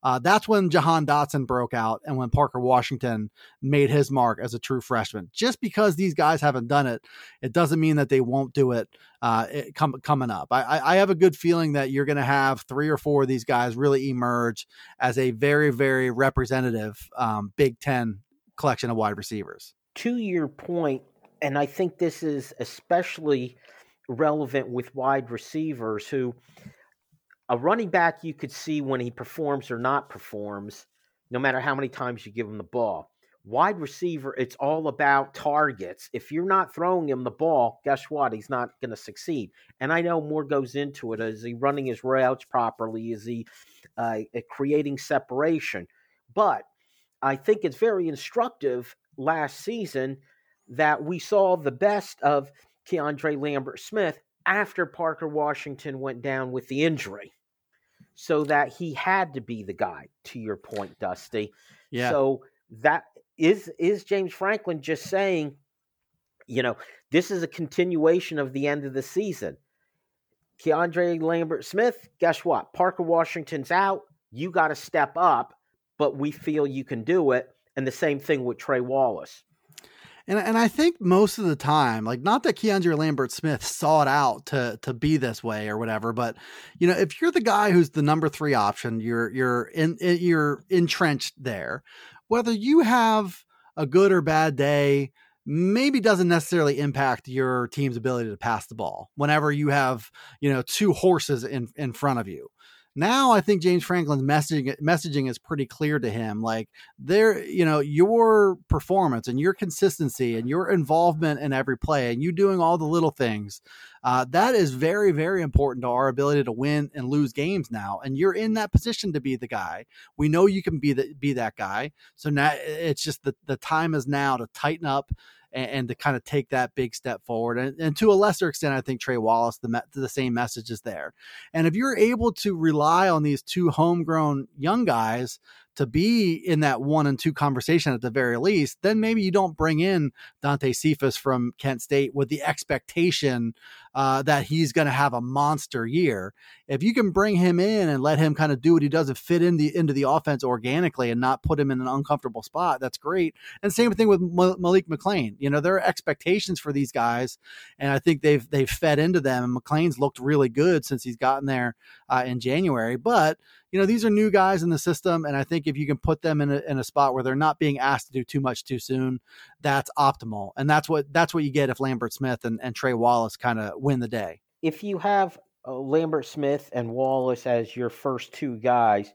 Uh, that's when Jahan Dotson broke out and when Parker Washington made his mark as a true freshman. Just because these guys haven't done it, it doesn't mean that they won't do it, uh, it com- coming up. I, I have a good feeling that you're going to have three or four of these guys really emerge as a very, very representative um, Big Ten collection of wide receivers. To your point, and I think this is especially relevant with wide receivers who a running back you could see when he performs or not performs, no matter how many times you give him the ball. Wide receiver, it's all about targets. If you're not throwing him the ball, guess what? He's not going to succeed. And I know more goes into it. Is he running his routes properly? Is he uh, creating separation? But I think it's very instructive last season that we saw the best of Keandre Lambert Smith after Parker Washington went down with the injury. So that he had to be the guy, to your point, Dusty. Yeah. So that is is James Franklin just saying, you know, this is a continuation of the end of the season. Keandre Lambert Smith, guess what? Parker Washington's out. You got to step up, but we feel you can do it. And the same thing with Trey Wallace. And and I think most of the time, like not that Keandre Lambert Smith sought out to to be this way or whatever, but you know, if you're the guy who's the number three option, you're you're in eh, you're entrenched there. Whether you have a good or bad day, maybe doesn't necessarily impact your team's ability to pass the ball whenever you have you know two horses in in front of you now I think James Franklin's messaging messaging is pretty clear to him. Like there, you know, your performance and your consistency and your involvement in every play and you doing all the little things, uh, that is very, very important to our ability to win and lose games now. And you're in that position to be the guy. We know you can be the, be that guy. So now it's just the the time is now to tighten up and, and to kind of take that big step forward. And, and, to a lesser extent, I think Trey Wallace, the, the same message is there. And if you're able to rely on these two homegrown young guys to be in that one and two conversation at the very least, then maybe you don't bring in Dante Cephas from Kent State with the expectation uh, that he's going to have a monster year. If you can bring him in and let him kind of do what he does and fit in the into the offense organically and not put him in an uncomfortable spot, that's great. And same thing with Malik McClain. You know, there are expectations for these guys, and I think they've they've fed into them. And McClain's looked really good since he's gotten there uh, in January, but you know, these are new guys in the system. And I think if you can put them in a, in a spot where they're not being asked to do too much too soon, that's optimal. And that's what, that's what you get if Lambert Smith and, and Trey Wallace kind of win the day. If you have uh, Lambert Smith and Wallace as your first two guys,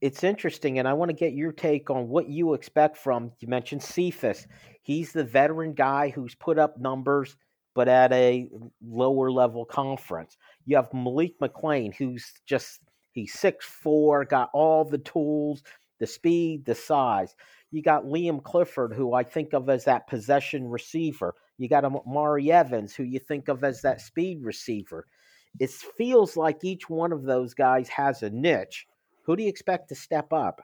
it's interesting, and I want to get your take on what you expect from. You mentioned Cephas; he's the veteran guy who's put up numbers, but at a lower level conference. You have Malik McClain, who's just He's six four, got all the tools, the speed, the size. You got Liam Clifford, who I think of as that possession receiver. You got Mari Evans, who you think of as that speed receiver. It feels like each one of those guys has a niche. Who do you expect to step up?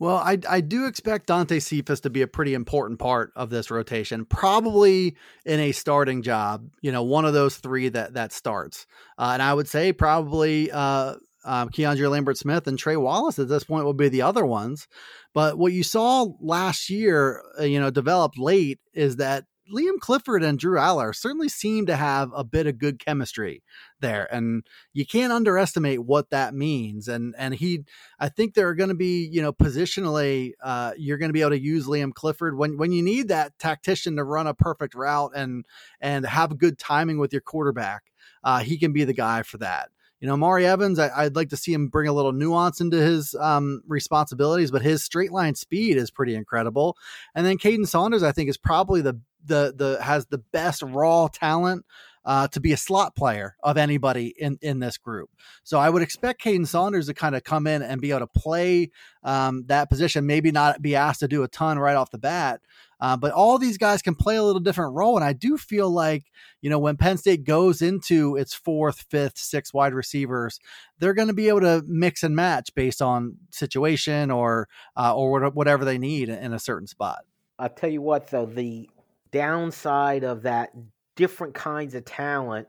Well, I, I do expect Dante Cephas to be a pretty important part of this rotation, probably in a starting job. You know, one of those three that that starts, uh, and I would say probably uh, uh, Keandre Lambert Smith and Trey Wallace at this point will be the other ones. But what you saw last year, uh, you know, developed late is that Liam Clifford and Drew Allar certainly seem to have a bit of good chemistry there, and you can't underestimate what that means. And and he, I think there are going to be you know positionally, uh, you're going to be able to use Liam Clifford when when you need that tactician to run a perfect route and and have good timing with your quarterback. Uh, he can be the guy for that. You know, Mari Evans, I, would like to see him bring a little nuance into his um, responsibilities, but his straight line speed is pretty incredible. And then Kaden Saunders, I think, is probably the the the has the best raw talent uh, to be a slot player of anybody in in this group. So I would expect Kaden Saunders to kind of come in and be able to play um, that position, maybe not be asked to do a ton right off the bat. Uh, but all these guys can play a little different role. And I do feel like, you know, when Penn State goes into its fourth, fifth, sixth wide receivers, they're going to be able to mix and match based on situation or, uh, or whatever they need in a certain spot. I'll tell you what, though, the downside of that different kinds of talent,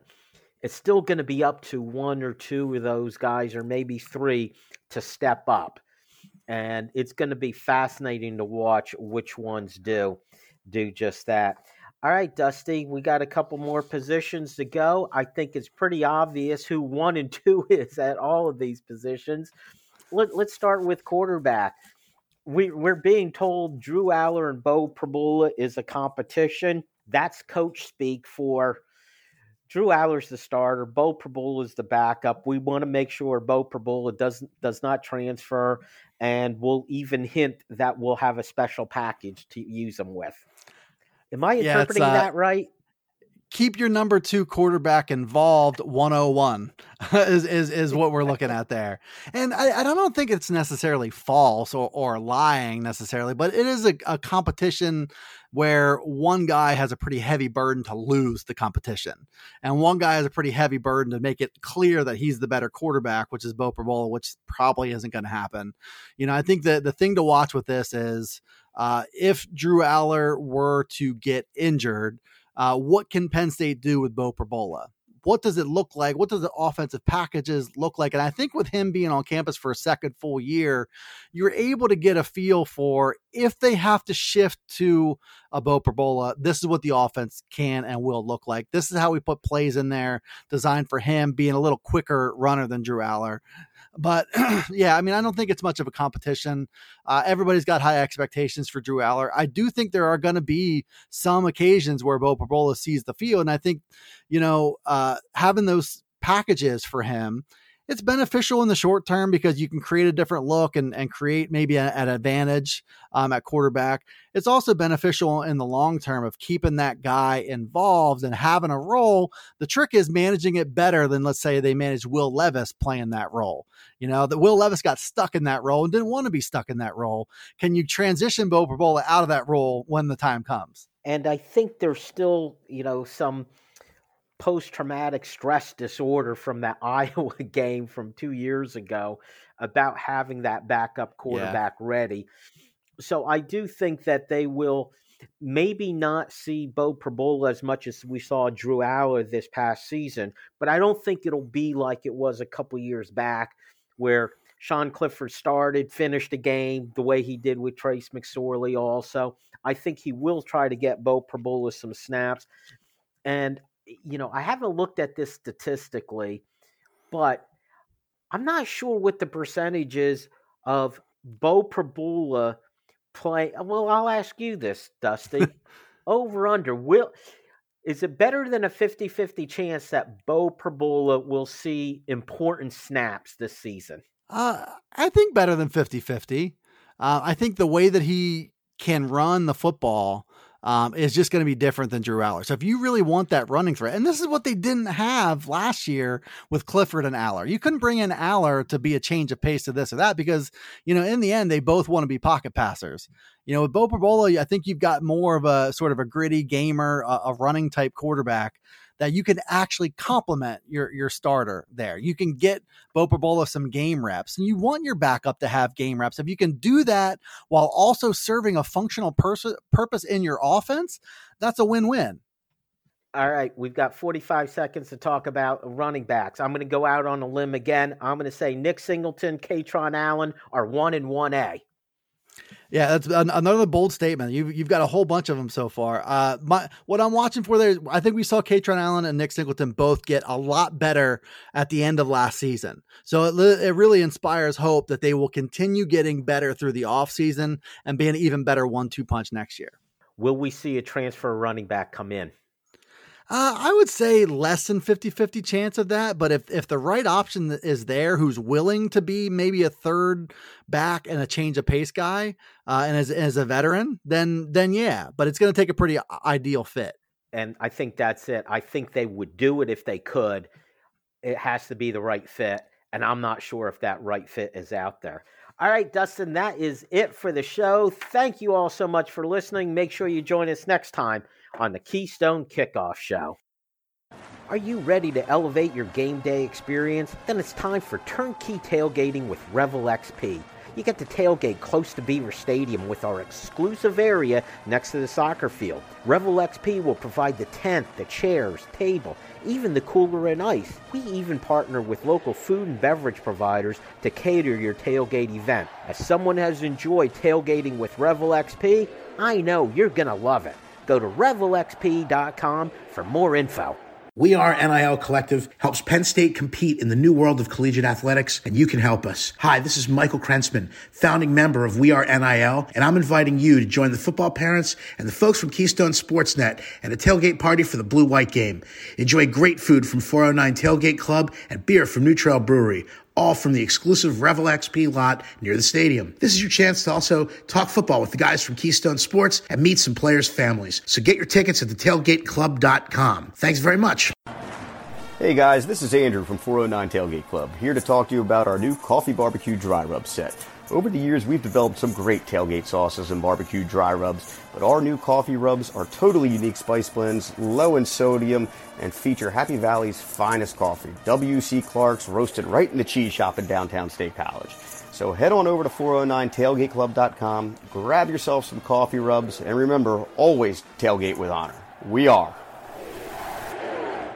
it's still going to be up to one or two of those guys, or maybe three, to step up. And it's going to be fascinating to watch which ones do do just that. All right, Dusty, we got a couple more positions to go. I think it's pretty obvious who one and two is at all of these positions. Let, us start with quarterback we we're being told Drew Allar and Beau Pribula is a competition. That's coach speak for Drew Allar's the starter. Beau Pribula is the backup. We want to make sure Beau Pribula doesn't does not transfer, and we'll even hint that we'll have a special package to use them with. Am I interpreting yeah, uh, that right? Keep your number two quarterback involved 101 is, is, is what we're looking at there. And I, I don't think it's necessarily false or, or lying necessarily, but it is a, a competition where one guy has a pretty heavy burden to lose the competition. And one guy has a pretty heavy burden to make it clear that he's the better quarterback, which is Beau Pribula, which probably isn't going to happen. You know, I think that the thing to watch with this is uh, if Drew Allar were to get injured – uh, what can Penn State do with Beau Pribula? What does it look like? What does the offensive packages look like? And I think with him being on campus for a second full year, you're able to get a feel for if they have to shift to a Beau Pribula, this is what the offense can and will look like. This is how we put plays in there designed for him being a little quicker runner than Drew Allar. But yeah, I mean, I don't think it's much of a competition. Uh, everybody's got high expectations for Drew Allar. I do think there are going to be some occasions where Beau Pribula sees the field, and I think you know uh, having those packages for him it's beneficial in the short term because you can create a different look and, and create maybe a, an advantage um, at quarterback. It's also beneficial in the long term of keeping that guy involved and having a role. The trick is managing it better than, let's say, they managed Will Levis playing that role. You know, that Will Levis got stuck in that role and didn't want to be stuck in that role. Can you transition Beau Pribula out of that role when the time comes? And I think there's still, you know, some – post traumatic stress disorder from that Iowa game from two years ago about having that backup quarterback yeah. ready. So I do think that they will maybe not see Beau Pribula as much as we saw Drew Allar this past season, but I don't think it'll be like it was a couple years back where Sean Clifford started, finished a game the way he did with Trace McSorley also. I think he will try to get Beau Pribula some snaps. And, you know, I haven't looked at this statistically, but I'm not sure what the percentage is of Beau Pribula play. Well, I'll ask you this, Dusty. Over under will is it better than a 50-50 chance that Beau Pribula will see important snaps this season? Uh, I think better than 50-50. Uh, I think the way that he can run the football um, is just going to be different than Drew Allar. So if you really want that running threat, and this is what they didn't have last year with Clifford and Allar, you couldn't bring in Allar to be a change of pace to this or that because, you know, in the end, they both want to be pocket passers. You know, with Beau Pribula, I think you've got more of a sort of a gritty gamer, a, a running type quarterback that you can actually complement your your starter there. You can get Beau Pribula some game reps, and you want your backup to have game reps. If you can do that while also serving a functional pers- purpose in your offense, that's a win-win. All right, we've got 45 seconds to talk about running backs. I'm going to go out on a limb again. I'm going to say Nick Singleton, Kaytron Allen are one and one A. Yeah, that's another bold statement. You've you've got a whole bunch of them so far. Uh, my what I'm watching for there, I think we saw Kaytron Allen and Nick Singleton both get a lot better at the end of last season. So it, it really inspires hope that they will continue getting better through the offseason and be an even better one-two punch next year. Will we see a transfer running back come in? Uh, I would say less than 50 50 chance of that. But if, if the right option is there who's willing to be maybe a third back and a change of pace guy uh, and as, as a veteran, then, then yeah. But it's going to take a pretty ideal fit. And I think that's it. I think they would do it if they could. It has to be the right fit. And I'm not sure if that right fit is out there. All right, Dustin, that is it for the show. Thank you all so much for listening. Make sure you join us next time on the Keystone Kickoff Show. Are you ready to elevate your game day experience? Then it's time for turnkey tailgating with Revel XP. You get to tailgate close to Beaver Stadium with our exclusive area next to the soccer field. Revel XP will provide the tent, the chairs, table, even the cooler and ice. We even partner with local food and beverage providers to cater your tailgate event. As someone has enjoyed tailgating with Revel XP, I know you're going to love it. Go to revelxp.com for more info. We Are NIL Collective helps Penn State compete in the new world of collegiate athletics, and you can help us. Hi, this is Michael Krentzman, founding member of We Are NIL, and I'm inviting you to join the football parents and the folks from Keystone Sportsnet at a tailgate party for the Blue White game. Enjoy great food from 409 Tailgate Club and beer from New Trail Brewery all from the exclusive Revel XP lot near the stadium. This is your chance to also talk football with the guys from Keystone Sports and meet some players' families. So get your tickets at thetailgateclub.com. Thanks very much. Hey guys, this is Andrew from 409 Tailgate Club, here to talk to you about our new coffee barbecue dry rub set. Over the years, we've developed some great tailgate sauces and barbecue dry rubs, but our new coffee rubs are totally unique spice blends, low in sodium, and feature Happy Valley's finest coffee, W.C. Clark's, roasted right in the cheese shop in downtown State College. So head on over to 409tailgateclub.com, grab yourself some coffee rubs, and remember, always tailgate with honor. We are